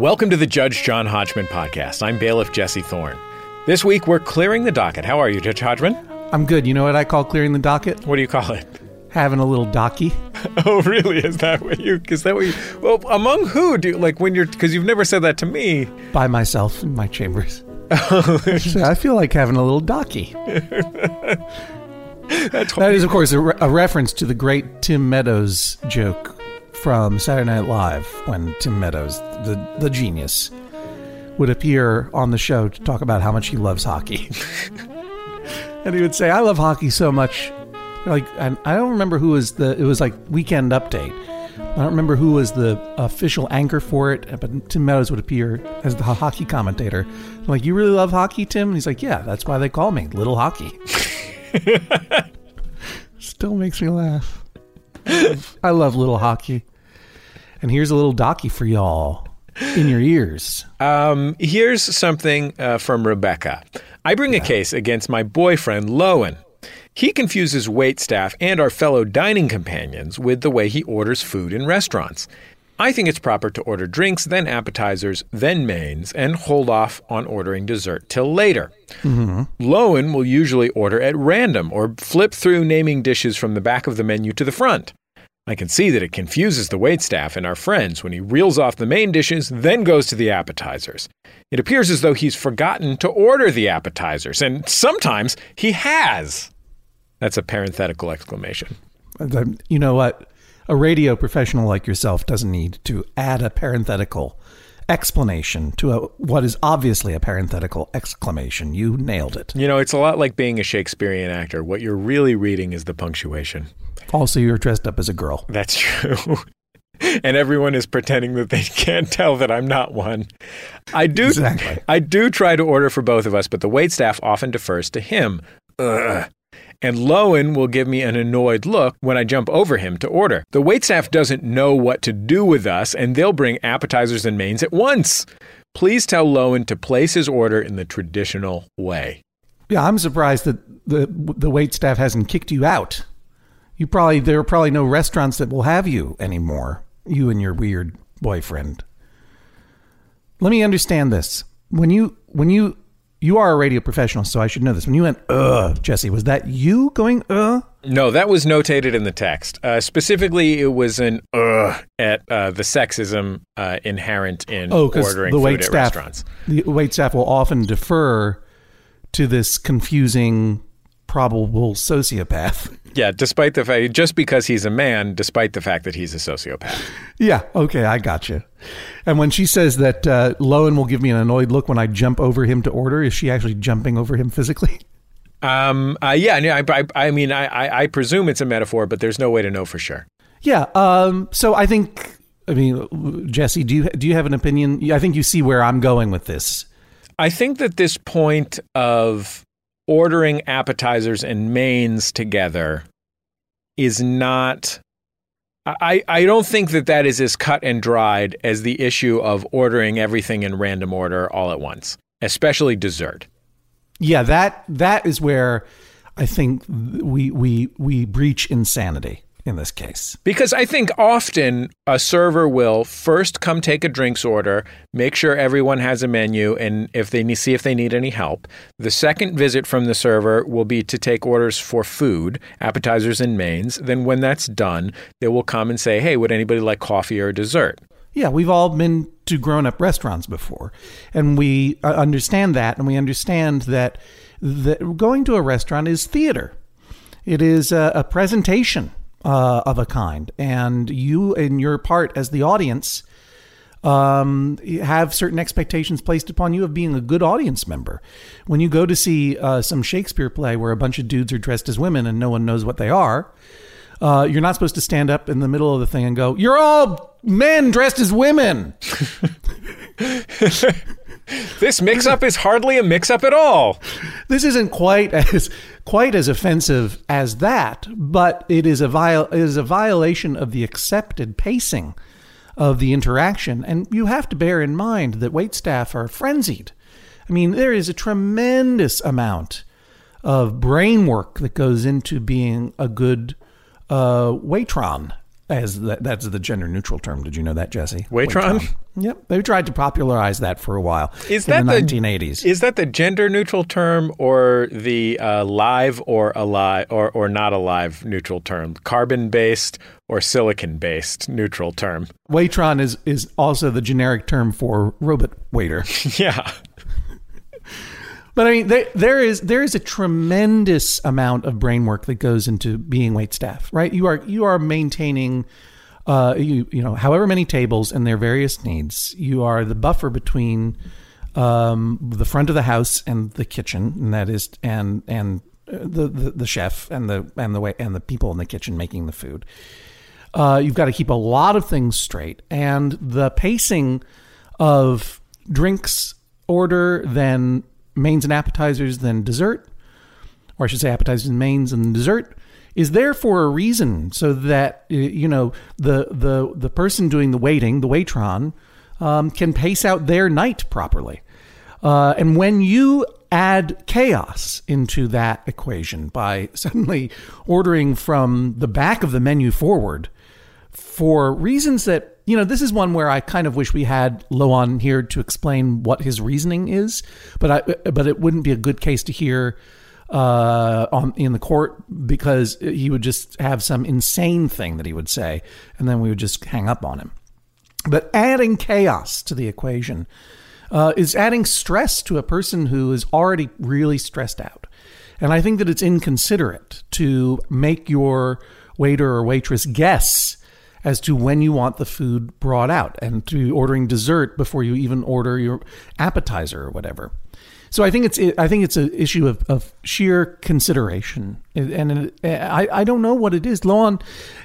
Welcome to the Judge John Hodgman podcast. I'm bailiff Jesse Thorne. This week we're clearing the docket. How are you, Judge Hodgman? I'm good. You know what I call clearing the docket? What do you call it? Having a little docky. Oh, really? Is that what you? Is that what you? Well, among who do you, like when you're? Because you've never said that to me. By myself in my chambers. Oh, so I feel like having a little docky. That's That is, of course, a, re- a reference to the great Tim Meadows joke from Saturday Night Live when Tim Meadows, the, the genius, would appear on the show to talk about how much he loves hockey. and he would say, I love hockey so much. Like, and I don't remember who was the, it was like Weekend Update. I don't remember who was the official anchor for it, but Tim Meadows would appear as the hockey commentator. I'm like, you really love hockey, Tim? And he's like, yeah, that's why they call me Little Hockey. Still makes me laugh. I love Little Hockey. And here's a little docky for y'all in your ears. Um, here's something uh, from Rebecca. I bring a case against my boyfriend, Lowen. He confuses wait staff and our fellow dining companions with the way he orders food in restaurants. I think it's proper to order drinks, then appetizers, then mains, and hold off on ordering dessert till later. Lowen will usually order at random or flip through naming dishes from the back of the menu to the front. I can see that it confuses the waitstaff and our friends when he reels off the main dishes, then goes to the appetizers. It appears as though he's forgotten to order the appetizers, and sometimes he has. That's a parenthetical exclamation. You know what? A radio professional like yourself doesn't need to add a parenthetical explanation to a, what is obviously a parenthetical exclamation. You nailed it. You know, it's a lot like being a Shakespearean actor. What you're really reading is the punctuation. Also, you're dressed up as a girl. That's true. and everyone is pretending that they can't tell that I'm not one. I do Exactly. I do try to order for both of us, but the waitstaff often defers to him. Ugh. And Lowen will give me an annoyed look when I jump over him to order. The waitstaff doesn't know what to do with us, and they'll bring appetizers and mains at once. Please tell Lowen to place his order in the traditional way. Yeah, I'm surprised that the the wait staff hasn't kicked you out. You probably there are probably no restaurants that will have you anymore. You and your weird boyfriend. Let me understand this. When you when you you are a radio professional, so I should know this. When you went uh, Jesse, was that you going uh? No, that was notated in the text. Uh, specifically, it was an uh at uh, the sexism uh, inherent in Oh, ordering the food wait at staff restaurants. the wait staff will often defer to this confusing probable sociopath. Yeah, despite the fact, just because he's a man, despite the fact that he's a sociopath. Yeah, okay, I got you. And when she says that uh, Lowen will give me an annoyed look when I jump over him to order, is she actually jumping over him physically? Um, uh, yeah, I, I, I mean, I, I, I presume it's a metaphor, but there's no way to know for sure. Yeah. Um. So I think. I mean, Jesse, do you do you have an opinion? I think you see where I'm going with this. I think that this point of ordering appetizers and mains together is not. I, I don't think that that is as cut and dried as the issue of ordering everything in random order all at once, especially dessert. Yeah, that that is where I think we we we breach insanity in this case. Because I think often a server will first come take a drinks order, make sure everyone has a menu, and if they need, see if they need any help. The second visit from the server will be to take orders for food, appetizers and mains. Then when that's done, they will come and say, "Hey, would anybody like coffee or dessert?" Yeah, we've all been to grown up restaurants before, and we uh, understand that, and we understand that that going to a restaurant is theater. It is a, a presentation uh, of a kind, and you in your part as the audience um, have certain expectations placed upon you of being a good audience member. When you go to see uh, some Shakespeare play where a bunch of dudes are dressed as women and no one knows what they are, uh, you're not supposed to stand up in the middle of the thing and go, "You're all men dressed as women." This mix-up is hardly a mix-up at all. this isn't quite as quite as offensive as that, but it is a viol- a violation of the accepted pacing of the interaction, and you have to bear in mind that wait staff are frenzied. I mean, there is a tremendous amount of brain work that goes into being a good uh, waitron as that's the gender neutral term. Did you know that, Jesse? Waitron? Yep, they tried to popularize that for a while. Is in that the the 1980s? Is that the gender neutral term or the uh, live or alive or, or not alive neutral term? Carbon based or silicon based neutral term? Waitron is is also the generic term for robot waiter. Yeah. But I mean, there, there is there is a tremendous amount of brain work that goes into being wait staff, right? You are you are maintaining, uh, you you know, however many tables and their various needs. You are the buffer between um, the front of the house and the kitchen, and that is and and uh, the, the the chef and the and the way and the people in the kitchen making the food. Uh, you've got to keep a lot of things straight, and the pacing of drinks order, then mains and appetizers, then dessert, or I should say appetizers and mains and dessert, is there for a reason, so that you know the the the person doing the waiting, the waitron, um, can pace out their night properly. Uh, and when you add chaos into that equation by suddenly ordering from the back of the menu forward for reasons that you know this is one where I kind of wish we had Loan here to explain what his reasoning is, but I but it wouldn't be a good case to hear uh, on in the court because he would just have some insane thing that he would say, and then we would just hang up on him. But adding chaos to the equation uh, is adding stress to a person who is already really stressed out. And I think that it's inconsiderate to make your waiter or waitress guess as to when you want the food brought out and to ordering dessert before you even order your appetizer or whatever. So I think it's I think it's an issue of, of sheer consideration, and I, I don't know what it is. Loan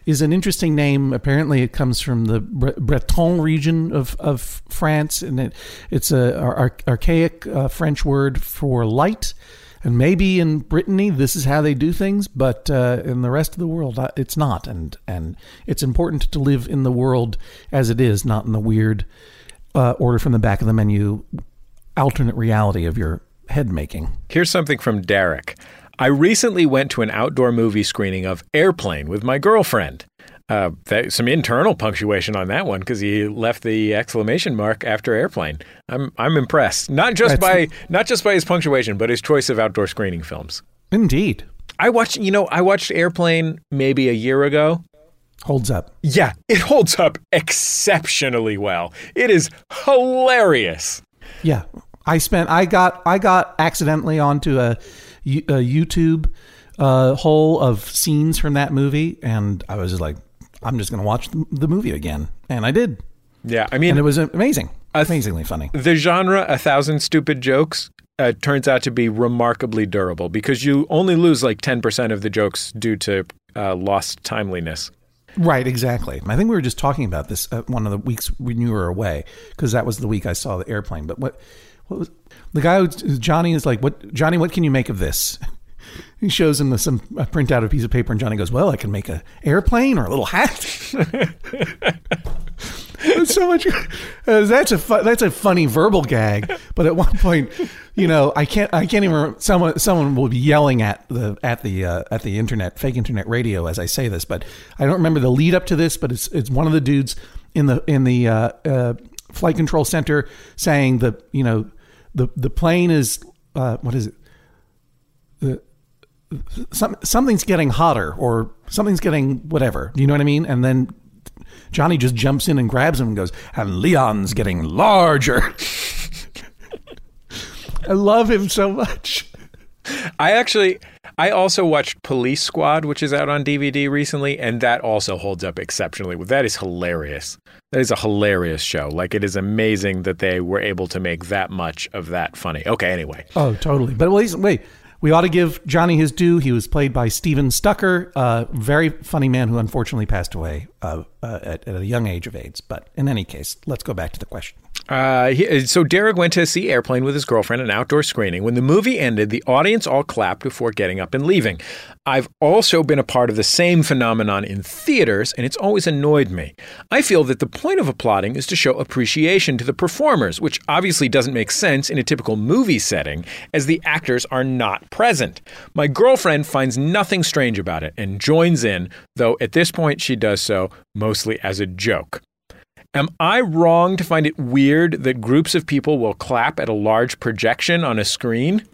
is an interesting name. Apparently, it comes from the Breton region of, of France, and it, it's a archaic uh, French word for light. And maybe in Brittany, this is how they do things, but uh, in the rest of the world, uh, it's not. And and it's important to live in the world as it is, not in the weird uh, order from the back of the menu alternate reality of your head making. Here's something from Derek. I recently went to an outdoor movie screening of Airplane with my girlfriend. Uh, that, some internal punctuation on that one because he left the exclamation mark after airplane. I'm I'm impressed. Not just That's, by not just by his punctuation, but his choice of outdoor screening films. Indeed. I watched. You know, I watched Airplane maybe a year ago. Holds up. Yeah, it holds up exceptionally well. It is hilarious. Yeah, I spent. I got. I got accidentally onto a, a YouTube uh, hole of scenes from that movie, and I was just like, I'm just going to watch the movie again, and I did. Yeah, I mean, and it was amazing, amazingly funny. The genre, a thousand stupid jokes, uh, turns out to be remarkably durable because you only lose like ten percent of the jokes due to uh, lost timeliness. Right, exactly. I think we were just talking about this one of the weeks when you were away because that was the week I saw the airplane. But what, what was the guy? Who, Johnny is like, "What, Johnny? What can you make of this?" He shows him the, some a print out a piece of paper, and Johnny goes, "Well, I can make a airplane or a little hat." that's so much. Uh, that's a fu- that's a funny verbal gag. But at one point, you know, I can't I can't even. Someone someone will be yelling at the at the uh, at the internet fake internet radio as I say this, but I don't remember the lead up to this. But it's it's one of the dudes in the in the uh, uh flight control center saying that you know the the plane is uh, what is it the some, something's getting hotter or something's getting whatever. You know what I mean? And then Johnny just jumps in and grabs him and goes, and Leon's getting larger. I love him so much. I actually, I also watched Police Squad, which is out on DVD recently, and that also holds up exceptionally. That is hilarious. That is a hilarious show. Like it is amazing that they were able to make that much of that funny. Okay, anyway. Oh, totally. But wait, wait. We ought to give Johnny his due. He was played by Stephen Stucker, a very funny man who unfortunately passed away uh, uh, at, at, a young age of AIDS. But in any case, let's go back to the question. Uh, he, so Derek went to see Airplane with his girlfriend, an outdoor screening. When the movie ended, the audience all clapped before getting up and leaving. I've also been a part of the same phenomenon in theaters, and it's always annoyed me. I feel that the point of applauding is to show appreciation to the performers, which obviously doesn't make sense in a typical movie setting, as the actors are not present. My girlfriend finds nothing strange about it and joins in, though at this point she does so mostly as a joke. Am I wrong to find it weird that groups of people will clap at a large projection on a screen?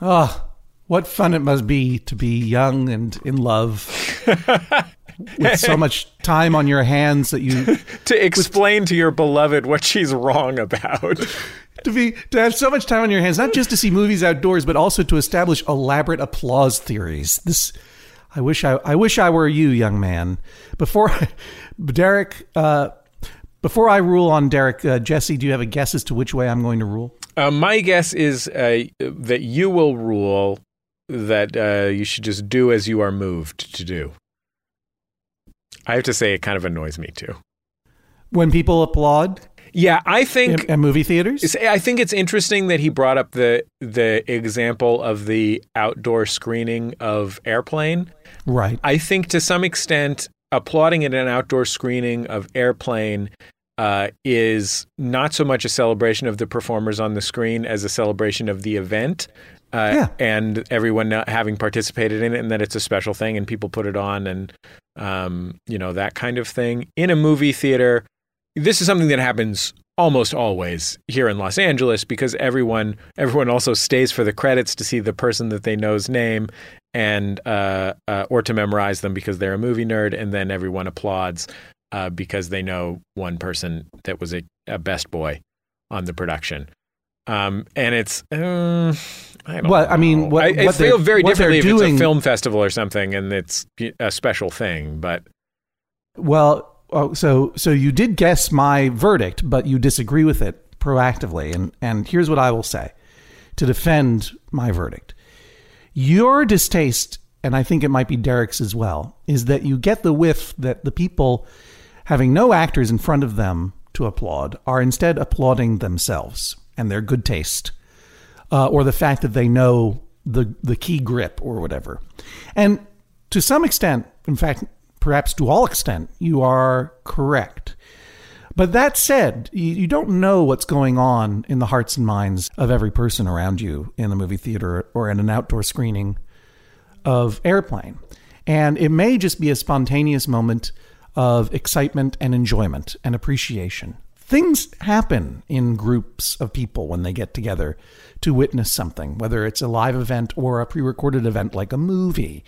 Oh, what fun it must be to be young and in love. with so much time on your hands that you to explain with, to your beloved what she's wrong about. to be to have so much time on your hands, not just to see movies outdoors, but also to establish elaborate applause theories. This I wish I I wish I were you, young man. Before Derek, uh, before I rule on Derek, uh, Jesse, do you have a guess as to which way I'm going to rule? Uh, my guess is uh, that you will rule that uh, you should just do as you are moved to do. I have to say, it kind of annoys me too. When people applaud, yeah, I think in, in movie theaters. I think it's interesting that he brought up the the example of the outdoor screening of Airplane. Right. I think to some extent, applauding at an outdoor screening of Airplane uh, is not so much a celebration of the performers on the screen as a celebration of the event. Uh, yeah. and everyone having participated in it, and that it's a special thing, and people put it on, and um, you know that kind of thing. In a movie theater, this is something that happens almost always here in Los Angeles because everyone everyone also stays for the credits to see the person that they know's name and uh, uh, or to memorize them because they're a movie nerd, and then everyone applauds uh, because they know one person that was a, a best boy on the production. Um, and it's uh, I well, know. I mean, what, I, what feel very differently if doing, it's a film festival or something, and it's a special thing. But well, oh, so so you did guess my verdict, but you disagree with it proactively, and and here's what I will say to defend my verdict. Your distaste, and I think it might be Derek's as well, is that you get the whiff that the people having no actors in front of them to applaud are instead applauding themselves and their good taste, uh, or the fact that they know the the key grip or whatever. And to some extent, in fact, perhaps to all extent, you are correct. But that said, you, don't know what's going on in the hearts and minds of every person around you in the movie theater or in an outdoor screening of Airplane. And it may just be a spontaneous moment of excitement and enjoyment and appreciation. Things happen in groups of people when they get together to witness something, whether it's a live event or a pre recorded event like a movie.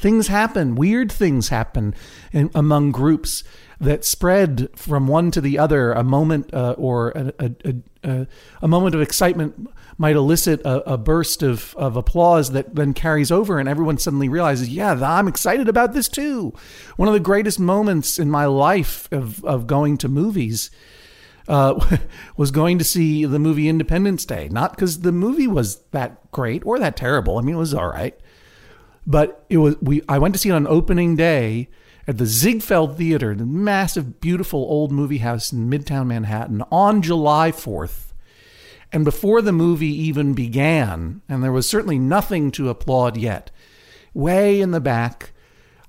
Things happen, weird things happen in, among groups that spread from one to the other. A moment uh, or a, a, a, a, moment of excitement might elicit a, burst of, of applause that then carries over, and everyone suddenly realizes, yeah, I'm excited about this too. One of the greatest moments in my life of, of going to movies. Uh, was going to see the movie Independence Day, not because the movie was that great or that terrible. I mean, it was all right, but it was. We I went to see it on opening day at the Ziegfeld Theater, the massive, beautiful old movie house in Midtown Manhattan, on July 4th. And before the movie even began, and there was certainly nothing to applaud yet, way in the back,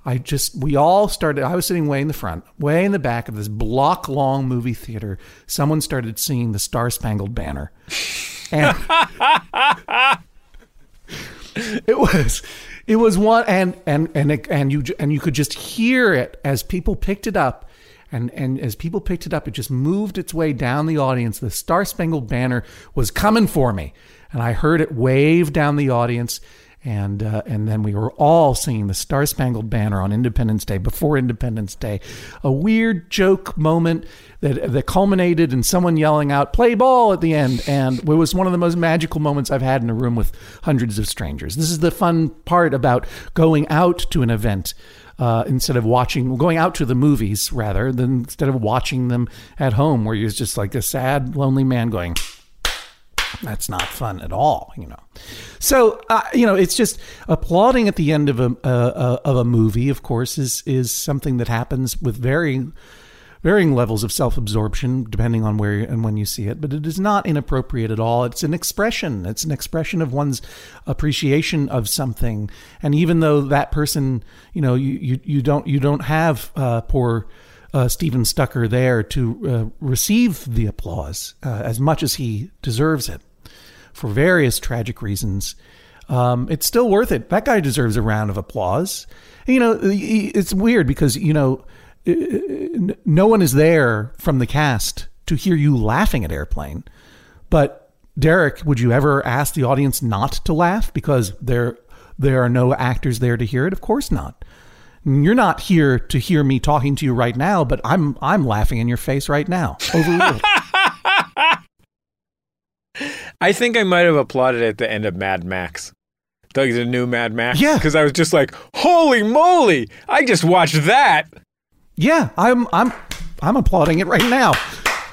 I just, we all started, I was sitting way in the front, way in the back of this block long movie theater. Someone started singing the Star Spangled Banner. And it was it was one, and and and and you and you could just hear it as people picked it up, and and as people picked it up, it just moved its way down the audience. The Star Spangled Banner was coming for me, and I heard it wave down the audience and uh, and then we were all singing the Star Spangled Banner on Independence Day before Independence Day, a weird joke moment that that culminated in someone yelling out "Play ball" at the end, and it was one of the most magical moments I've had in a room with hundreds of strangers. This is the fun part about going out to an event. Uh, instead of watching, going out to the movies rather than instead of watching them at home, where you're just like a sad, lonely man going, that's not fun at all, you know. So, uh, you know, it's just applauding at the end of a uh, uh, of a movie. Of course, is is something that happens with very varying levels of self-absorption depending on where and when you see it but it is not inappropriate at all it's an expression it's an expression of one's appreciation of something and even though that person you know you you, you don't you don't have uh, poor uh, Stephen Stucker there to uh, receive the applause uh, as much as he deserves it for various tragic reasons. Um, it's still worth it. That guy deserves a round of applause. You know, it's weird because you know no one is there from the cast to hear you laughing at Airplane. But Derek, would you ever ask the audience not to laugh because there there are no actors there to hear it? Of course not. You're not here to hear me talking to you right now, but I'm I'm laughing in your face right now. Overruled. I think I might have applauded at the end of Mad Max. Like the new Mad Max. Yeah. Because I was just like, holy moly, I just watched that. Yeah, I'm I'm I'm applauding it right now.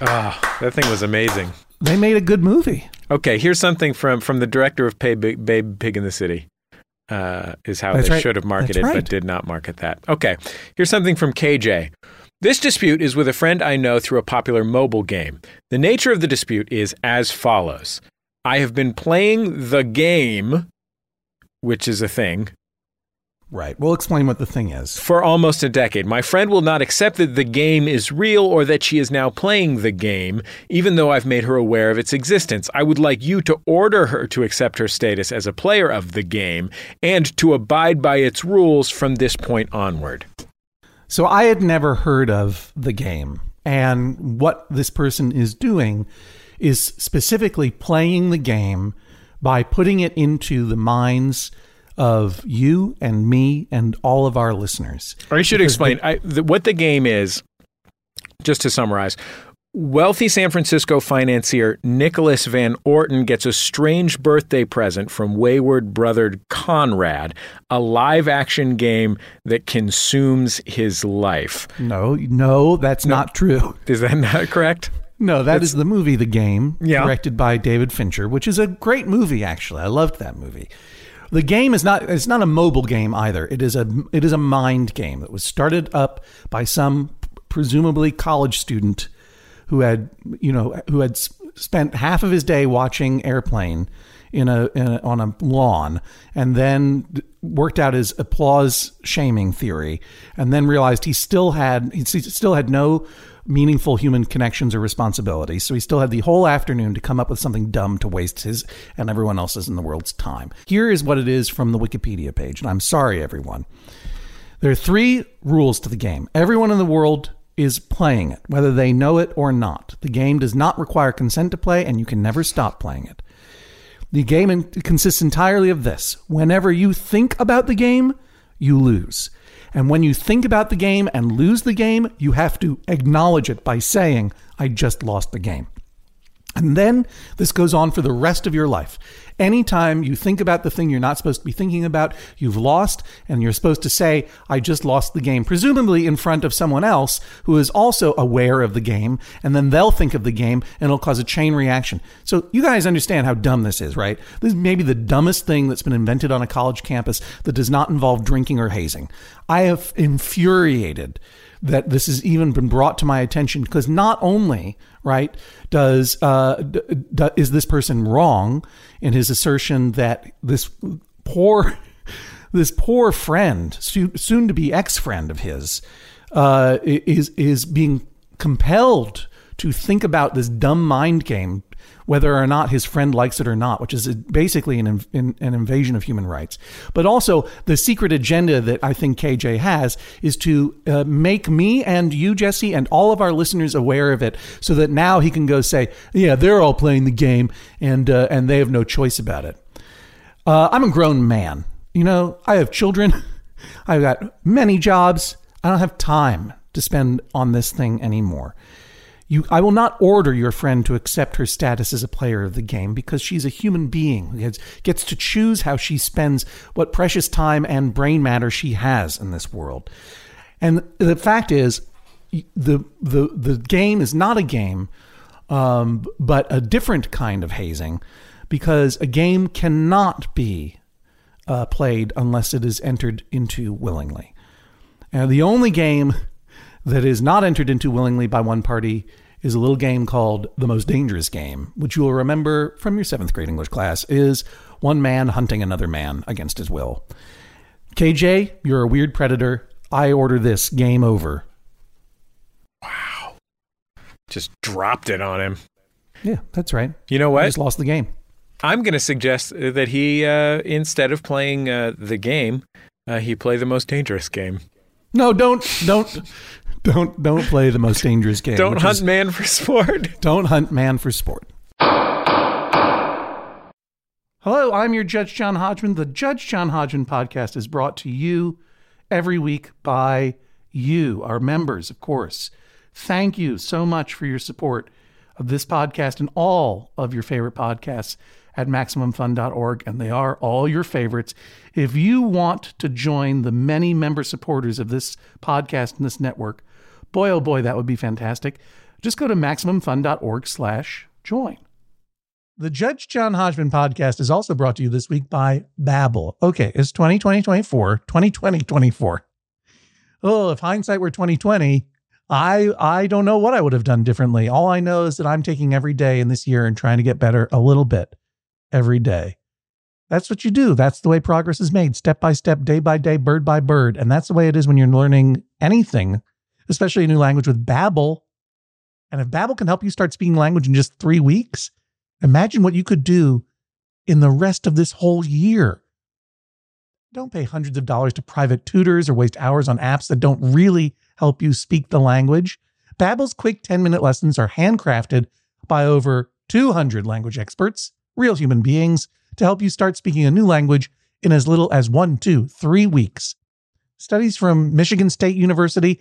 Ah, that thing was amazing. They made a good movie. Okay, here's something from from the director of Babe, Babe Pig in the City. Uh, is how That's they right. should have marketed, right. but did not market that. Okay, here's something from KJ. This dispute is with a friend I know through a popular mobile game. The nature of the dispute is as follows I have been playing the game, which is a thing, Right. We'll explain what the thing is. for almost a decade. My friend will not accept that the game is real or that she is now playing the game, even though I've made her aware of its existence. I would like you to order her to accept her status as a player of the game and to abide by its rules from this point onward. So I had never heard of the game, and what this person is doing is specifically playing the game by putting it into the minds of you and me and all of our listeners. Or I should Because explain I, the, what the game is, just to summarize. Wealthy San Francisco financier Nicholas Van Orton gets a strange birthday present from wayward brother Conrad, a live action game that consumes his life. No, no, that's not true. Is that not correct? No, that is the movie The Game, Yeah. directed by David Fincher, which is a great movie actually. I loved that movie. The game is not it's not a mobile game either. It is a it is a mind game that was started up by some presumably college student who had, you know, who had spent half of his day watching Airplane in a, in a on a lawn and then worked out his applause shaming theory and then realized he still had he still had no meaningful human connections or responsibilities so he still had the whole afternoon to come up with something dumb to waste his and everyone else's in the world's time here is what it is from the wikipedia page and i'm sorry everyone there are three rules to the game. Everyone in the world is playing it, whether they know it or not. The game does not require consent to play, and you can never stop playing it. The game consists entirely of this whenever you think about the game, you lose. And when you think about the game and lose the game, you have to acknowledge it by saying, I just lost the game. And then this goes on for the rest of your life. Anytime you think about the thing you're not supposed to be thinking about, you've lost, and you're supposed to say, I just lost the game, presumably in front of someone else who is also aware of the game, and then they'll think of the game and it'll cause a chain reaction. So you guys understand how dumb this is, right? This is maybe the dumbest thing that's been invented on a college campus that does not involve drinking or hazing. I have infuriated that this has even been brought to my attention because not only right? Does uh, d- d- is this person wrong in his assertion that this poor this poor friend soon to be ex friend of his uh, is is being compelled to think about this dumb mind game whether or not his friend likes it or not, which is basically an, an invasion of human rights. But also, the secret agenda that I think KJ has is to uh, make me and you, Jesse, and all of our listeners aware of it so that now he can go say, yeah, they're all playing the game and, uh, and they have no choice about it. Uh, I'm a grown man. You know, I have children. I've got many jobs. I don't have time to spend on this thing anymore. You, I will not order your friend to accept her status as a player of the game because she's a human being who gets, gets to choose how she spends what precious time and brain matter she has in this world. And the fact is, the the the game is not a game, um, but a different kind of hazing, because a game cannot be uh, played unless it is entered into willingly. And the only game that is not entered into willingly by one party is a little game called The Most Dangerous Game, which you will remember from your seventh grade English class is one man hunting another man against his will. KJ, you're a weird predator. I order this game over. Wow. Just dropped it on him. Yeah, that's right. You know I what? just lost the game. I'm going to suggest that he, uh, instead of playing uh, the game, uh, he play the most dangerous game. No, don't, don't, don't, don't play the most dangerous game. Don't hunt is- man for sport. Don't hunt man for sport. Hello, I'm your Judge John Hodgman. The Judge John Hodgman podcast is brought to you every week by you, our members, of course. Thank you so much for your support of this podcast and all of your favorite podcasts at MaximumFun.org, and they are all your favorites. If you want to join the many member supporters of this podcast and this network, boy oh boy, that would be fantastic. Just go to MaximumFun.org slash join. The Judge John Hodgman podcast is also brought to you this week by Babbel. Okay, it's 2020 24, 2020 24. Oh, if hindsight were 2020, I I don't know what I would have done differently. All I know is that I'm taking every day in this year and trying to get better a little bit every day. That's what you do. That's the way progress is made, step by step, day by day, bird by bird. And that's the way it is when you're learning anything, especially a new language with Babbel. And if Babbel can help you start speaking language in just 3 weeks, imagine what you could do in the rest of this whole year. Don't pay hundreds of dollars to private tutors or waste hours on apps that don't really help you speak the language. Babbel's quick 10-minute lessons are handcrafted by over 200 language experts, real human beings, to help you start speaking a new language in as little as one, two, three weeks. Studies from Michigan State University,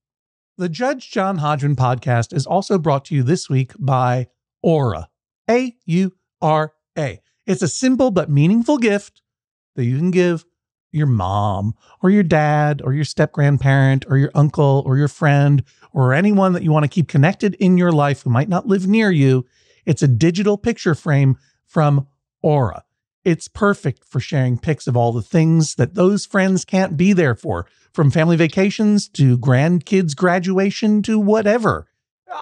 The Judge John Hodgman podcast is also brought to you this week by Aura. A U R A. It's a simple but meaningful gift that you can give your mom or your dad or your step grandparent or your uncle or your friend or anyone that you want to keep connected in your life who might not live near you. It's a digital picture frame from Aura. It's perfect for sharing pics of all the things that those friends can't be there for, from family vacations to grandkids' graduation to whatever.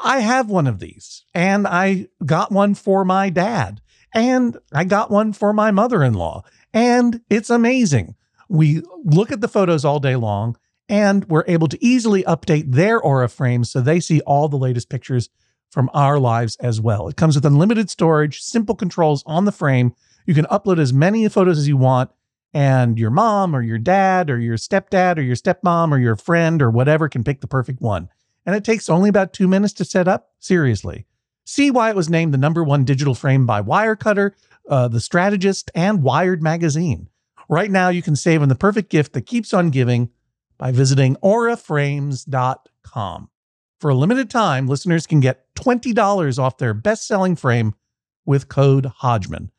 I have one of these, and I got one for my dad, and I got one for my mother in law, and it's amazing. We look at the photos all day long, and we're able to easily update their Aura frames so they see all the latest pictures from our lives as well. It comes with unlimited storage, simple controls on the frame. You can upload as many photos as you want, and your mom or your dad or your stepdad or your stepmom or your friend or whatever can pick the perfect one. And it takes only about two minutes to set up. Seriously. See why it was named the number one digital frame by Wirecutter, uh, The Strategist, and Wired Magazine. Right now, you can save on the perfect gift that keeps on giving by visiting auraframes.com. For a limited time, listeners can get $20 off their best selling frame with code Hodgman.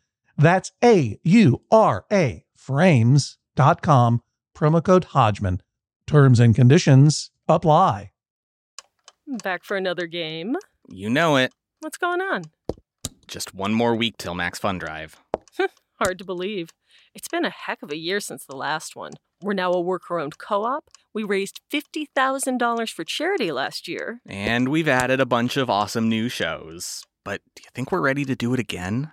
That's A U R A frames.com, promo code Hodgman. Terms and conditions apply. Back for another game. You know it. What's going on? Just one more week till Max Fun Drive. Hard to believe. It's been a heck of a year since the last one. We're now a worker owned co op. We raised $50,000 for charity last year. And we've added a bunch of awesome new shows. But do you think we're ready to do it again?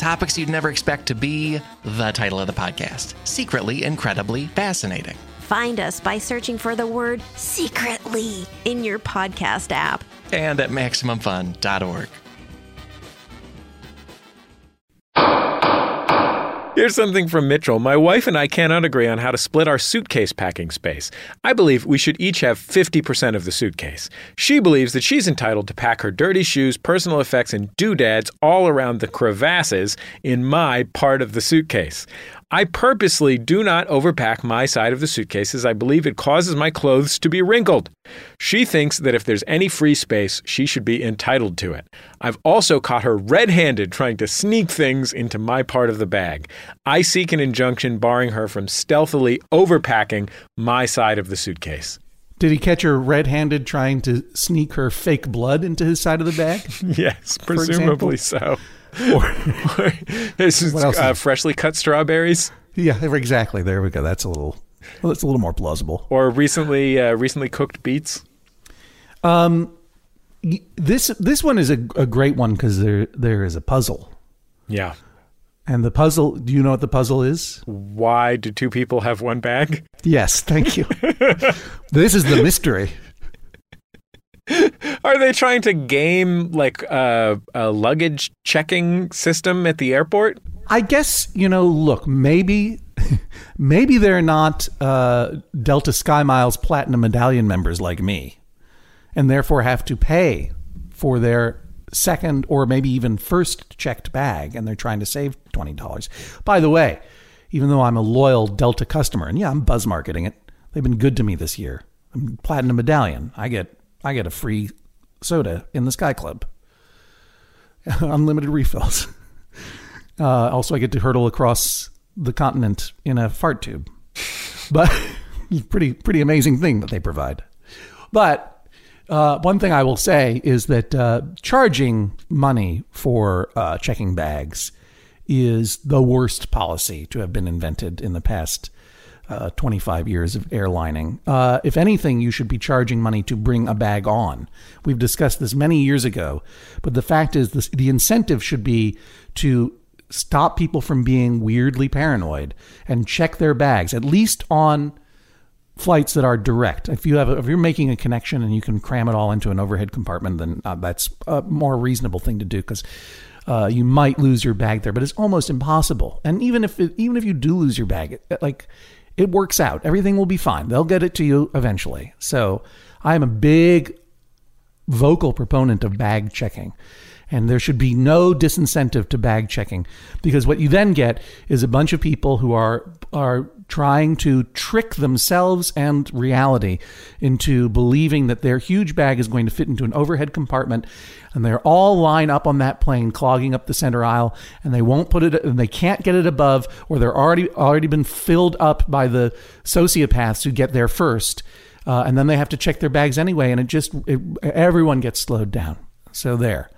Topics you'd never expect to be the title of the podcast Secretly Incredibly Fascinating. Find us by searching for the word secretly in your podcast app. And at MaximumFun.org. Here's something from Mitchell. My wife and I cannot agree on how to split our suitcase packing space. I believe we should each have 50% of the suitcase. She believes that she's entitled to pack her dirty shoes, personal effects, and doodads all around the crevasses in my part of the suitcase. I purposely do not overpack my side of the suitcase as I believe it causes my clothes to be wrinkled. She thinks that if there's any free space, she should be entitled to it. I've also caught her red handed trying to sneak things into my part of the bag. I seek an injunction barring her from stealthily overpacking my side of the suitcase. Did he catch her red handed trying to sneak her fake blood into his side of the bag? yes, presumably so. or, or this is uh, freshly cut strawberries. Yeah, exactly. There we go. That's a little, well, that's a little more plausible. Or recently, uh, recently cooked beets. Um, this this one is a, a great one because there there is a puzzle. Yeah. And the puzzle, do you know what the puzzle is? Why do two people have one bag? Yes, thank you. this is the mystery. Are they trying to game like a, a luggage checking system at the airport? I guess you know. Look, maybe, maybe they're not uh, Delta Sky Miles Platinum Medallion members like me, and therefore have to pay for their second or maybe even first checked bag, and they're trying to save twenty dollars. By the way, even though I'm a loyal Delta customer, and yeah, I'm buzz marketing it, they've been good to me this year. I'm Platinum Medallion. I get I get a free soda in the Sky Club. Unlimited refills. Uh, also, I get to hurtle across the continent in a fart tube. But pretty pretty amazing thing that they provide. But uh, one thing I will say is that uh, charging money for uh, checking bags is the worst policy to have been invented in the past uh, 25 years of airlining. Uh, if anything, you should be charging money to bring a bag on. We've discussed this many years ago, but the fact is, this, the incentive should be to stop people from being weirdly paranoid and check their bags, at least on flights that are direct. If you have, a, if you're making a connection and you can cram it all into an overhead compartment, then uh, that's a more reasonable thing to do because. Uh, you might lose your bag there, but it's almost impossible. And even if it, even if you do lose your bag, it, like it works out. Everything will be fine. They'll get it to you eventually. So I am a big vocal proponent of bag checking. And there should be no disincentive to bag checking. Because what you then get is a bunch of people who are are trying to trick themselves and reality into believing that their huge bag is going to fit into an overhead compartment. And they're all line up on that plane clogging up the center aisle. And they won't put it and they can't get it above or they're already already been filled up by the sociopaths who get there first. Uh, and then they have to check their bags anyway. And it just it, everyone gets slowed down. So there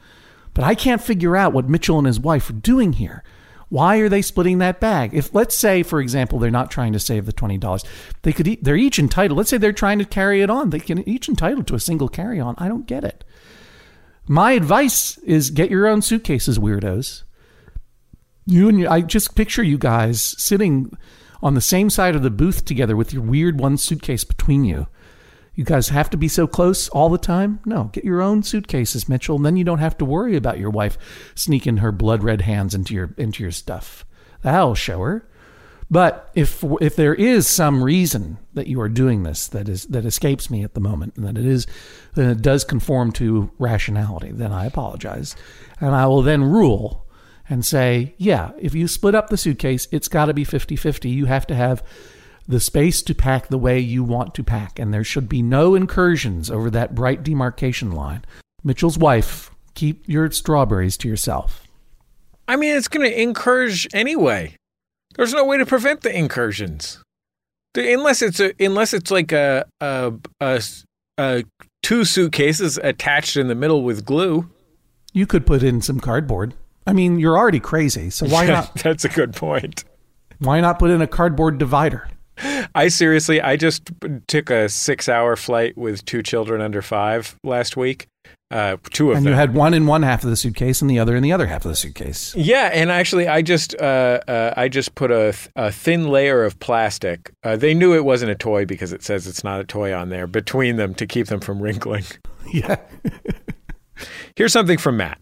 but I can't figure out what Mitchell and his wife are doing here. Why are they splitting that bag? If let's say, for example, they're not trying to save the twenty dollars, they could. They're each entitled. Let's say they're trying to carry it on. They can each entitled to a single carry on. I don't get it. My advice is get your own suitcases, weirdos. You and you, I just picture you guys sitting on the same side of the booth together with your weird one suitcase between you. You guys have to be so close all the time? No, get your own suitcases, Mitchell, and then you don't have to worry about your wife sneaking her blood red hands into your into your stuff. That'll show her. But if if there is some reason that you are doing this that is that escapes me at the moment, and that it is that it does conform to rationality, then I apologize, and I will then rule and say, yeah, if you split up the suitcase, it's got to be 50-50. You have to have the space to pack the way you want to pack, and there should be no incursions over that bright demarcation line. Mitchell's wife, keep your strawberries to yourself. I mean, it's going to encourage anyway. There's no way to prevent the incursions. Unless it's a, unless it's like a, a, a, a two suitcases attached in the middle with glue. You could put in some cardboard. I mean, you're already crazy, so why not? That's a good point. Why not put in a cardboard divider? I seriously, I just took a six-hour flight with two children under five last week. Uh, two of And them. you had one in one half of the suitcase and the other in the other half of the suitcase. Yeah, and actually, I just uh, uh, I just put a, th- a thin layer of plastic. Uh, they knew it wasn't a toy because it says it's not a toy on there between them to keep them from wrinkling. Yeah. Here's something from Matt.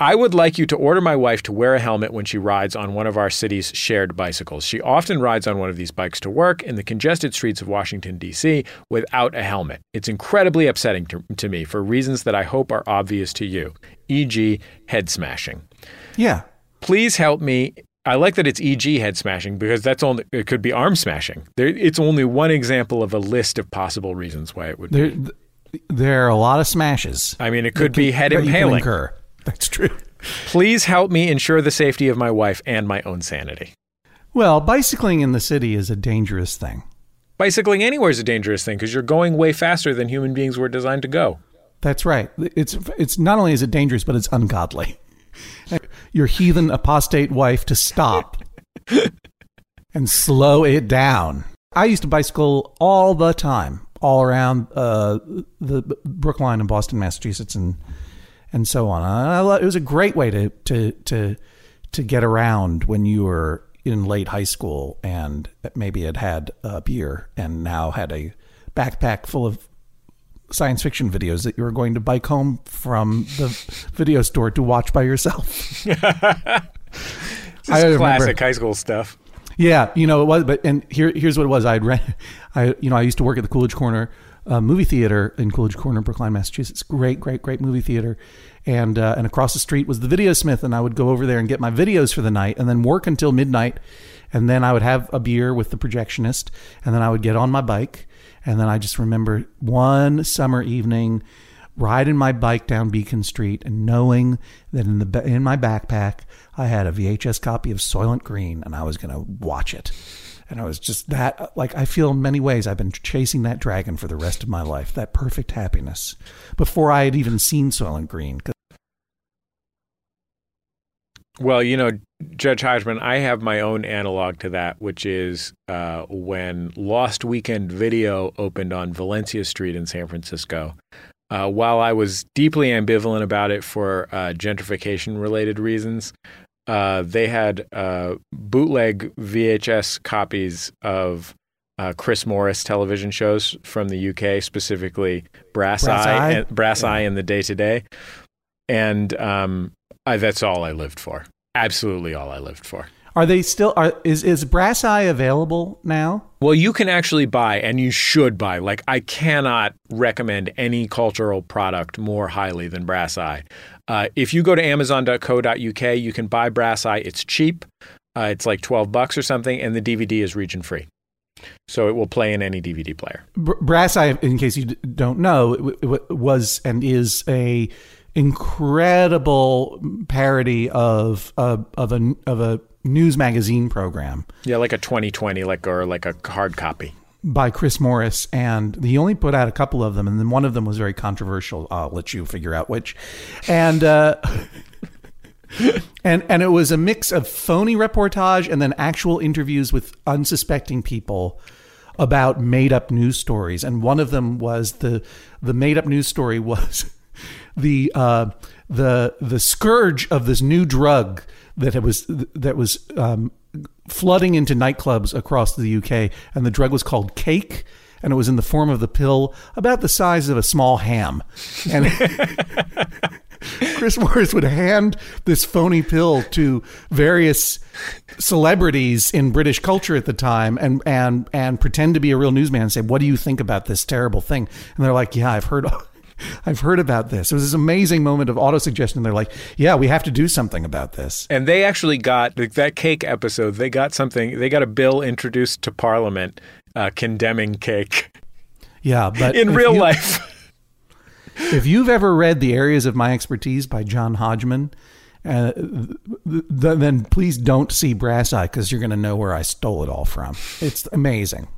I would like you to order my wife to wear a helmet when she rides on one of our city's shared bicycles. She often rides on one of these bikes to work in the congested streets of Washington, D.C., without a helmet. It's incredibly upsetting to, to me for reasons that I hope are obvious to you, e.g., head smashing. Yeah. please help me. I like that it's EG head smashing because that's only it could be arm smashing. There, it's only one example of a list of possible reasons why it would. be. There, there are a lot of smashes. I mean, it could be head can impaling. Incur. That's true. Please help me ensure the safety of my wife and my own sanity. Well, bicycling in the city is a dangerous thing. Bicycling anywhere is a dangerous thing because you're going way faster than human beings were designed to go. That's right. It's it's not only is it dangerous, but it's ungodly. Your heathen apostate wife to stop and slow it down. I used to bicycle all the time, all around uh, the Brookline in Boston, Massachusetts, and and so on. Lo- it was a great way to to to to get around when you were in late high school and maybe had had a beer and now had a backpack full of science fiction videos that you were going to bike home from the video store to watch by yourself. This I is remember- classic high school stuff. Yeah, you know it was, but and here here's what it was. I'd rent, I you know I used to work at the Coolidge Corner uh, movie theater in Coolidge Corner, Brookline, Massachusetts. Great, great, great movie theater, and uh, and across the street was the Video Smith, and I would go over there and get my videos for the night, and then work until midnight, and then I would have a beer with the projectionist, and then I would get on my bike, and then I just remember one summer evening riding my bike down Beacon Street and knowing that in the in my backpack I had a VHS copy of Soylent Green and I was going to watch it. And I was just that like I feel in many ways I've been chasing that dragon for the rest of my life, that perfect happiness before I had even seen Soylent Green. Well, you know, Judge Hodgman, I have my own analog to that, which is uh, when Lost Weekend Video opened on Valencia Street in San Francisco. Uh, while I was deeply ambivalent about it for uh, gentrification related reasons, uh, they had uh, bootleg VHS copies of uh, Chris Morris television shows from the UK, specifically Brass, Brass Eye, Eye? and, Brass Yeah. Eye and the Day Today, and um, I, that's all I lived for. Absolutely all I lived for. Are they still are is is Brass Eye available now? Well, you can actually buy, and you should buy. Like, I cannot recommend any cultural product more highly than Brass Eye. Uh, if you go to Amazon.co.uk, you can buy Brass Eye. It's cheap. Uh, it's like twelve bucks or something, and the DVD is region free, so it will play in any DVD player. Brass Eye, in case you don't know, it, w- it w- was and is a incredible parody of of of a of a news magazine program Yeah, like a 2020, like or like a hard copy. By Chris Morris, and he only put out a couple of them, and then one of them was very controversial. I'll let you figure out which, and. Uh, And and it was a mix of phony reportage and then actual interviews with unsuspecting people about made up news stories. And one of them was the the made up news story was the uh, the the scourge of this new drug that it was that was um, flooding into nightclubs across the UK, and the drug was called Cake. And it was in the form of the pill about the size of a small ham. And Chris Morris would hand this phony pill to various celebrities in British culture at the time and and and pretend to be a real newsman and say, "What do you think about this terrible thing?" And they're like, "Yeah, I've heard I've heard about this." It was this amazing moment of auto-suggestion. They're like, "Yeah, we have to do something about this." And they actually got like, that cake episode. They got something. They got a bill introduced to Parliament uh, condemning cake Yeah, but in real you- life. If you've ever read The Areas of My Expertise by John Hodgman, uh, th- th- then please don't see Brass Eye because you're going to know where I stole it all from. It's amazing.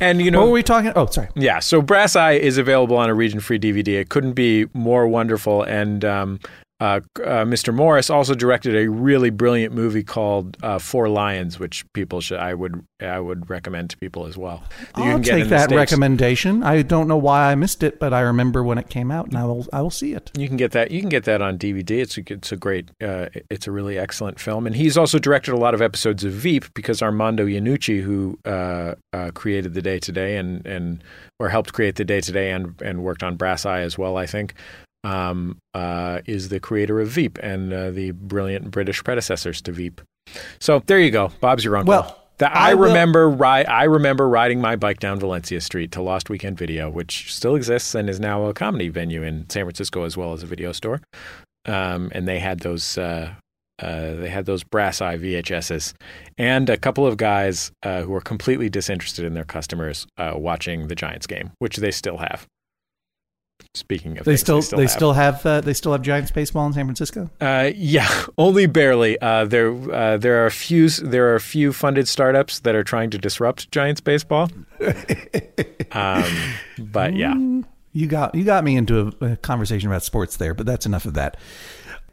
And you know, What were we talking? Oh, sorry. Yeah, so Brass Eye is available on a region-free DVD. It couldn't be more wonderful. And um, uh, uh, Mr. Morris also directed a really brilliant movie called uh, Four Lions, which people should I would I would recommend to people as well. I'll take that recommendation. I don't know why I missed it, but I remember when it came out, and I will I will see it. You can get that. You can get that on DVD. It's a, it's a great. Uh, it's a really excellent film, and he's also directed a lot of episodes of Veep because Armando Iannucci, who uh, uh, created the Day Today and and or helped create the Day Today and and worked on Brass Eye as well, I think, um, uh, is the creator of Veep and uh, the brilliant British predecessors to Veep. So there you go. Bob's your uncle. Well, That I, I will- remember ri- I remember riding my bike down Valencia Street to Lost Weekend Video, which still exists and is now a comedy venue in San Francisco as well as a video store. Um, and they had those uh, uh, they had those brass eye VHSs, and a couple of guys uh, who were completely disinterested in their customers uh, watching the Giants game, which they still have. Speaking of, They things still they have. still have uh, they still have Giants baseball in San Francisco. Uh, yeah, only barely. Uh, there, uh, there are a few. There are a few funded startups that are trying to disrupt Giants baseball. um, but yeah, You got you got me into a, a conversation about sports there, but that's enough of that.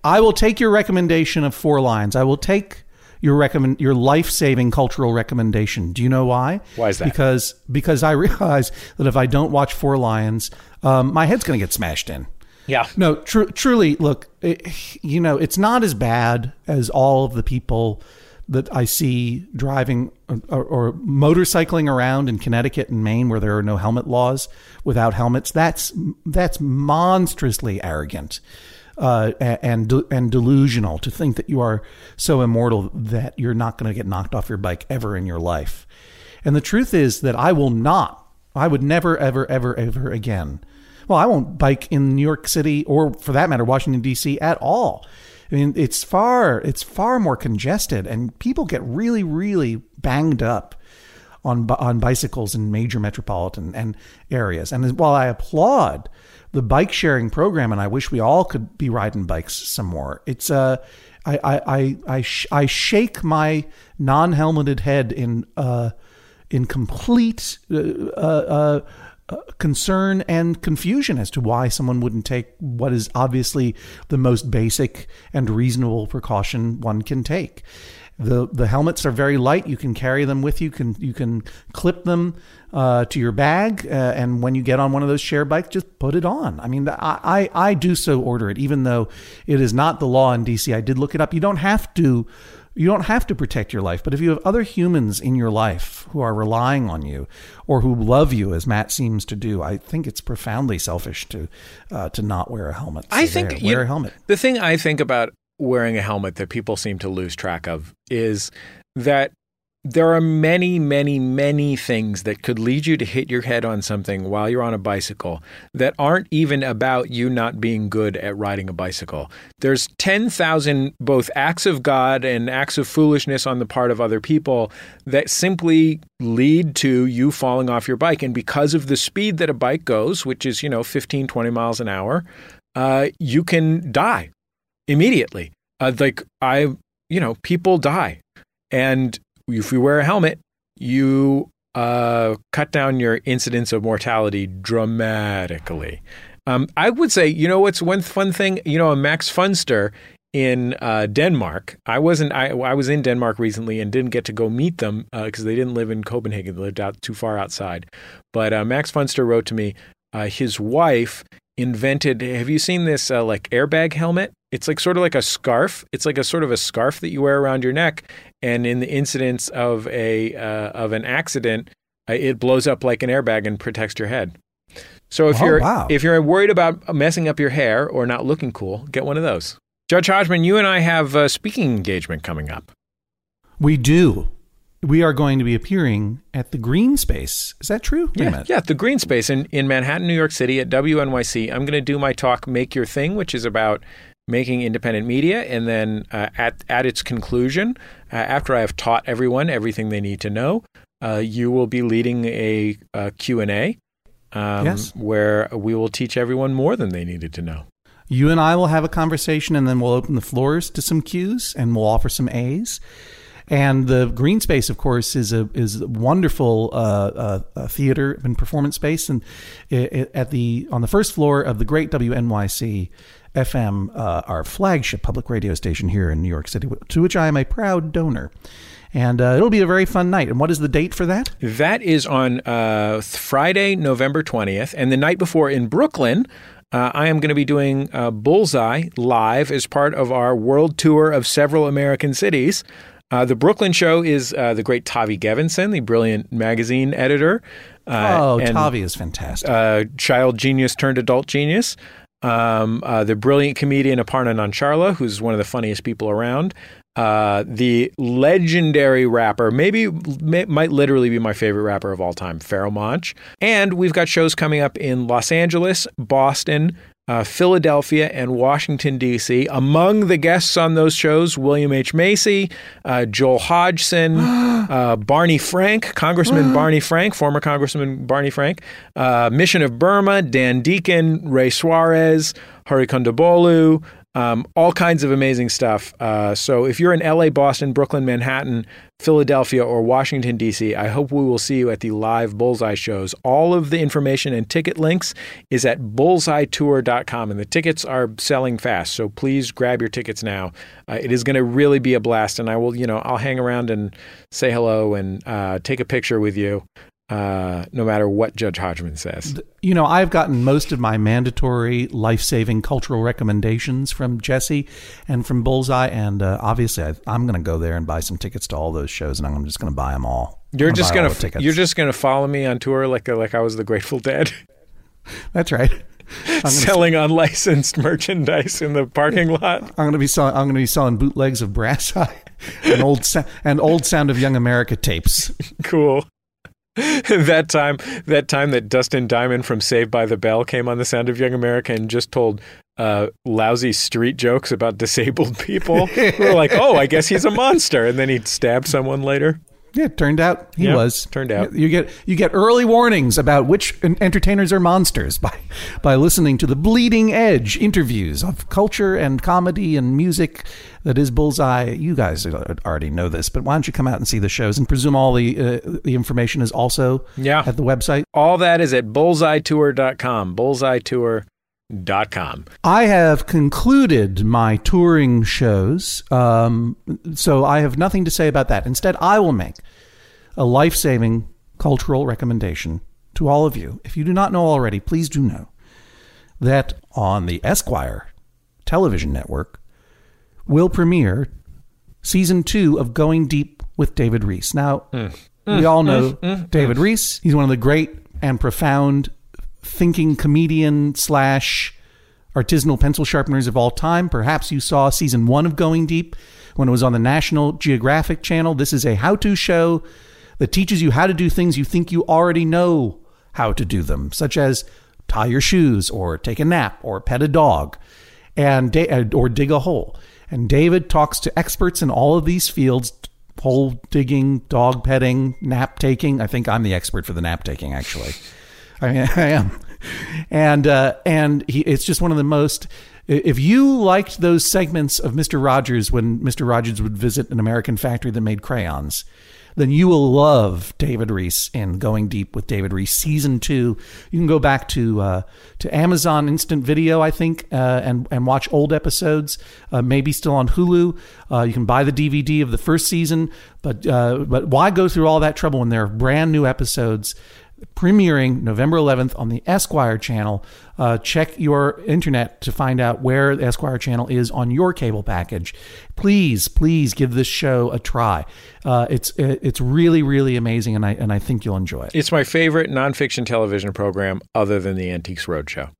I will take your recommendation of Four Lions. I will take your recommend your life saving cultural recommendation. Do you know why? Why is that? Because because I realize that if I don't watch Four Lions, um, my head's going to get smashed in. yeah. No, tr- truly, look, it, you know, it's not as bad as all of the people that I see driving or, or motorcycling around in Connecticut and Maine where there are no helmet laws without helmets. That's that's monstrously arrogant. Uh, and and delusional to think that you are so immortal that you're not going to get knocked off your bike ever in your life. And the truth is that I will not. I would never, ever, ever, ever again. Well, I won't bike in New York City or, for that matter, Washington D.C. at all. I mean, it's far, it's far more congested, and people get really, really banged up on on bicycles in major metropolitan and areas. And while I applaud the bike sharing program, and I wish we all could be riding bikes some more, it's uh, I I I I, sh- I shake my non helmeted head in uh, in complete uh, uh, uh, concern and confusion as to why someone wouldn't take what is obviously the most basic and reasonable precaution one can take. The the helmets are very light. You can carry them with you. Can you can clip them uh, to your bag, uh, and when you get on one of those share bikes, just put it on. I mean, I, I I do so order it, even though it is not the law in DC. I did look it up. You don't have to you don't have to protect your life, but if you have other humans in your life who are relying on you or who love you, as Matt seems to do, I think it's profoundly selfish to uh, to not wear a helmet. I think there, you- wear a helmet. The thing I think about wearing a helmet that people seem to lose track of is that there are many, many, many things that could lead you to hit your head on something while you're on a bicycle that aren't even about you not being good at riding a bicycle. There's 10,000 both acts of God and acts of foolishness on the part of other people that simply lead to you falling off your bike. And because of the speed that a bike goes, which is, you know, 15, 20 miles an hour, uh, you can die immediately. Uh, like I, you know, people die, and if you wear a helmet, you uh, cut down your incidence of mortality dramatically. Um, I would say, you know, what's one fun thing? You know, a Max Funster in uh, Denmark. I wasn't. I, I was in Denmark recently and didn't get to go meet them because they didn't live in Copenhagen. They lived out too far outside. But uh, Max Funster wrote to me. Uh, his wife invented. Have you seen this uh, like airbag helmet? It's like sort of like a scarf. It's like a sort of a scarf that you wear around your neck, and in the incidence of a uh, of an accident, uh, it blows up like an airbag and protects your head. So if Oh, you're wow. if you're worried about messing up your hair or not looking cool, get one of those. Judge Hodgman, you and I have a speaking engagement coming up. We do. We are going to be appearing at the Greene Space. Is that true? Yeah, yeah, the Greene Space in, in Manhattan, New York City at WNYC. I'm going to do my talk, Make Your Thing, which is about making independent media. And then uh, at, at its conclusion, uh, after I have taught everyone everything they need to know, uh, you will be leading a, a Q&A um, Yes. where we will teach everyone more than they needed to know. You and I will have a conversation, and then we'll open the floors to some Qs, and we'll offer some As. And the Greene Space, of course, is a is a wonderful uh, uh, theater and performance space, and it, it, at the on the first floor of the great WNYC FM, uh, our flagship public radio station here in New York City, to which I am a proud donor. And uh, it'll be a very fun night. And what is the date for that? That is on uh, Friday, November 20th. And the night before in Brooklyn, uh, I am going to be doing uh, Bullseye live as part of our world tour of several American cities. Uh, the Brooklyn show is uh, the great Tavi Gevinson, the brilliant magazine editor. oh, and, Tavi is fantastic. child genius turned adult genius. Um, the brilliant comedian Aparna Nancherla, who's one of the funniest people around. Uh, the legendary rapper, maybe may, might literally be my favorite rapper of all time, Pharoahe Monch. And we've got shows coming up in Los Angeles, Boston, uh, Philadelphia, and Washington, D.C. Among the guests on those shows, William H. Macy, uh, Joel Hodgson, uh, Barney Frank, Congressman Barney Frank, former Congressman Barney Frank, uh, Mission of Burma, Dan Deacon, Ray Suarez, Hari Kondabolu, um, all kinds of amazing stuff. Uh, so if you're in LA, Boston, Brooklyn, Manhattan, Philadelphia, or Washington, D.C., I hope we will see you at the live Bullseye shows. All of the information and ticket links is at bullseyetour.com, and the tickets are selling fast. So please grab your tickets now. Uh, it is going to really be a blast, and I will, you know, I'll hang around and say hello and uh, take a picture with you uh, no matter what Judge Hodgman says. You know, I've gotten most of my mandatory life saving cultural recommendations from Jesse and from Bullseye. And uh, obviously, I, am going to go there and buy some tickets to all those shows, and I'm just going to buy them all. You're just going to you're just going to follow me on tour like like I was the Grateful Dead. That's right. selling sp- unlicensed merchandise in the parking lot. I'm going to be selling. I'm going to be selling bootlegs of Brass Eye and old and old Sound of Young America tapes. Cool. that time, that time that Dustin Diamond from Saved by the Bell came on the Sound of Young America and just told uh, lousy street jokes about disabled people. we were like, oh, I guess he's a monster, and then he'd stab someone later. Yeah, it turned out he yep, was. Turned out you get you get early warnings about which entertainers are monsters by by listening to the bleeding edge interviews of culture and comedy and music that is Bullseye. You guys already know this, but why don't you come out and see the shows and presume all the uh, the information is also yeah. at the website. All that is at bullseyetour.com. Bullseyetour Dot com. I have concluded my touring shows, um, so I have nothing to say about that. Instead, I will make a life saving cultural recommendation to all of you. If you do not know already, please do know that on the Esquire television network will premiere season two of Going Deep with David Rees. Now, mm. we all know mm. David Rees. He's one of the great and profound thinking comedian slash artisanal pencil sharpeners of all time. Perhaps you saw season one of Going Deep when it was on the National Geographic Channel. This is a how to show that teaches you how to do things you think you already know how to do them, such as tie your shoes or take a nap or pet a dog and uh, or dig a hole. And David talks to experts in all of these fields hole digging, dog petting, nap taking. I think I'm the expert for the nap taking, actually. I, mean, I am. And uh, and he, it's just one of the most. If you liked those segments of Mister Rogers when Mister Rogers would visit an American factory that made crayons, then you will love David Rees in Going Deep with David Rees season two. You can go back to uh, to Amazon Instant Video, I think, uh, and and watch old episodes. Uh, maybe still on Hulu. Uh, you can buy the DVD of the first season, but uh, but why go through all that trouble when there are brand new episodes? Premiering November 11th on the Esquire channel. Uh, check your internet to find out where the Esquire channel is on your cable package. Please, please give this show a try. Uh, it's it's really really amazing, and I and I think you'll enjoy it. It's my favorite nonfiction television program, other than the Antiques Roadshow.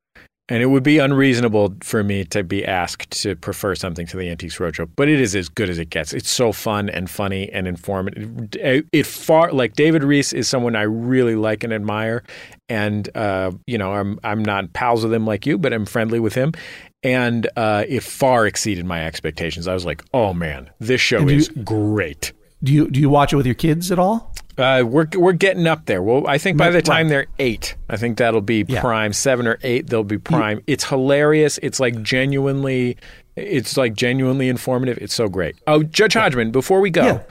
And it would be unreasonable for me to be asked to prefer something to the Antiques Roadshow, but it is as good as it gets. It's so fun and funny and informative. It, it far like David Rees is someone I really like and admire, and uh, you know I'm I'm not pals with him like you, but I'm friendly with him, and uh, it far exceeded my expectations. I was like, oh man, this show is great. Do you do you watch it with your kids at all? Uh, we're we're getting up there. Well, I think by the time right. they're eight, I think that'll be Yeah. prime. Seven or eight, they'll be prime. It's hilarious. It's like genuinely, it's like genuinely informative. It's so great. Oh, Judge Hodgman, before we go, Yeah.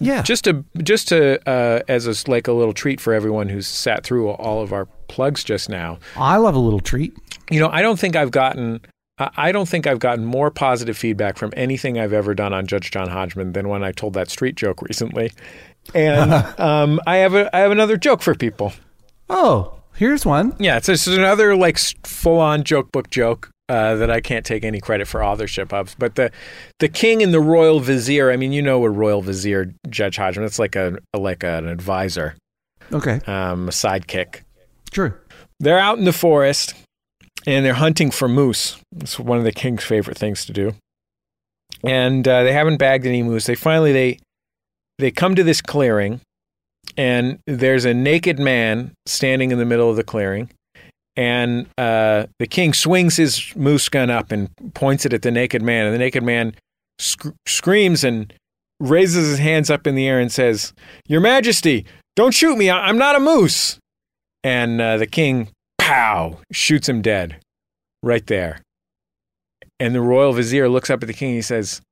Yeah. just to just to uh, as a, like a little treat for everyone who's sat through all of our plugs just now. I love a little treat. You know, I don't think I've gotten. I don't think I've gotten more positive feedback from anything I've ever done on Judge John Hodgman than when I told that street joke recently. And um, I have a I have another joke for people. Oh, here's one. Yeah, it's just another like full on joke book joke uh, that I can't take any credit for authorship of. But the the king and the royal vizier. I mean, you know a royal vizier, Judge Hodgman. It's like a like an advisor, Okay. um, a sidekick. True. They're out in the forest and they're hunting for moose. It's one of the king's favorite things to do. And uh, they haven't bagged any moose. They finally they they come to this clearing, and there's a naked man standing in the middle of the clearing. And uh, the king swings his moose gun up and points it at the naked man. And the naked man sc- screams and raises his hands up in the air and says, "Your Majesty, don't shoot me! I- I'm not a moose." And uh, the king, pow, shoots him dead right there. And the royal vizier looks up at the king and he says,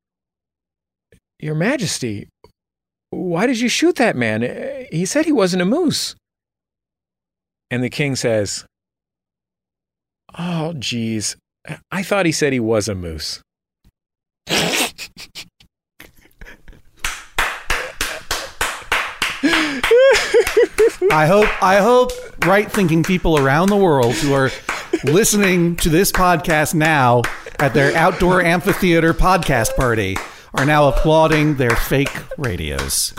Your Majesty, why did you shoot that man? He said he wasn't a moose. And the king says, Oh, geez. I thought he said he was a moose. I hope I hope right thinking people around the world who are listening to this podcast now at their outdoor amphitheater podcast party are now applauding their fake radios.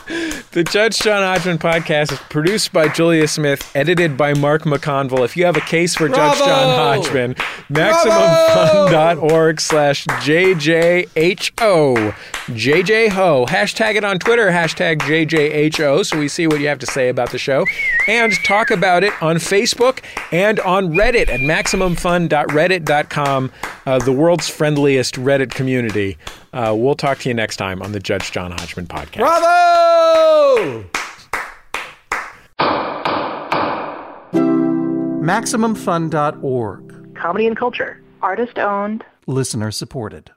The Judge John Hodgman podcast is produced by Julia Smith, edited by Mark McConville. If you have a case for Judge John Hodgman, MaximumFun.org slash JJHO. JJHO. Hashtag it on Twitter, hashtag JJHO, so we see what you have to say about the show. And talk about it on Facebook and on Reddit at MaximumFun.reddit.com, uh, the world's friendliest Reddit community. Uh, we'll talk to you next time on the Judge John Hodgman podcast. Bravo! MaximumFun.org. Comedy and culture. Artist owned. Listener supported.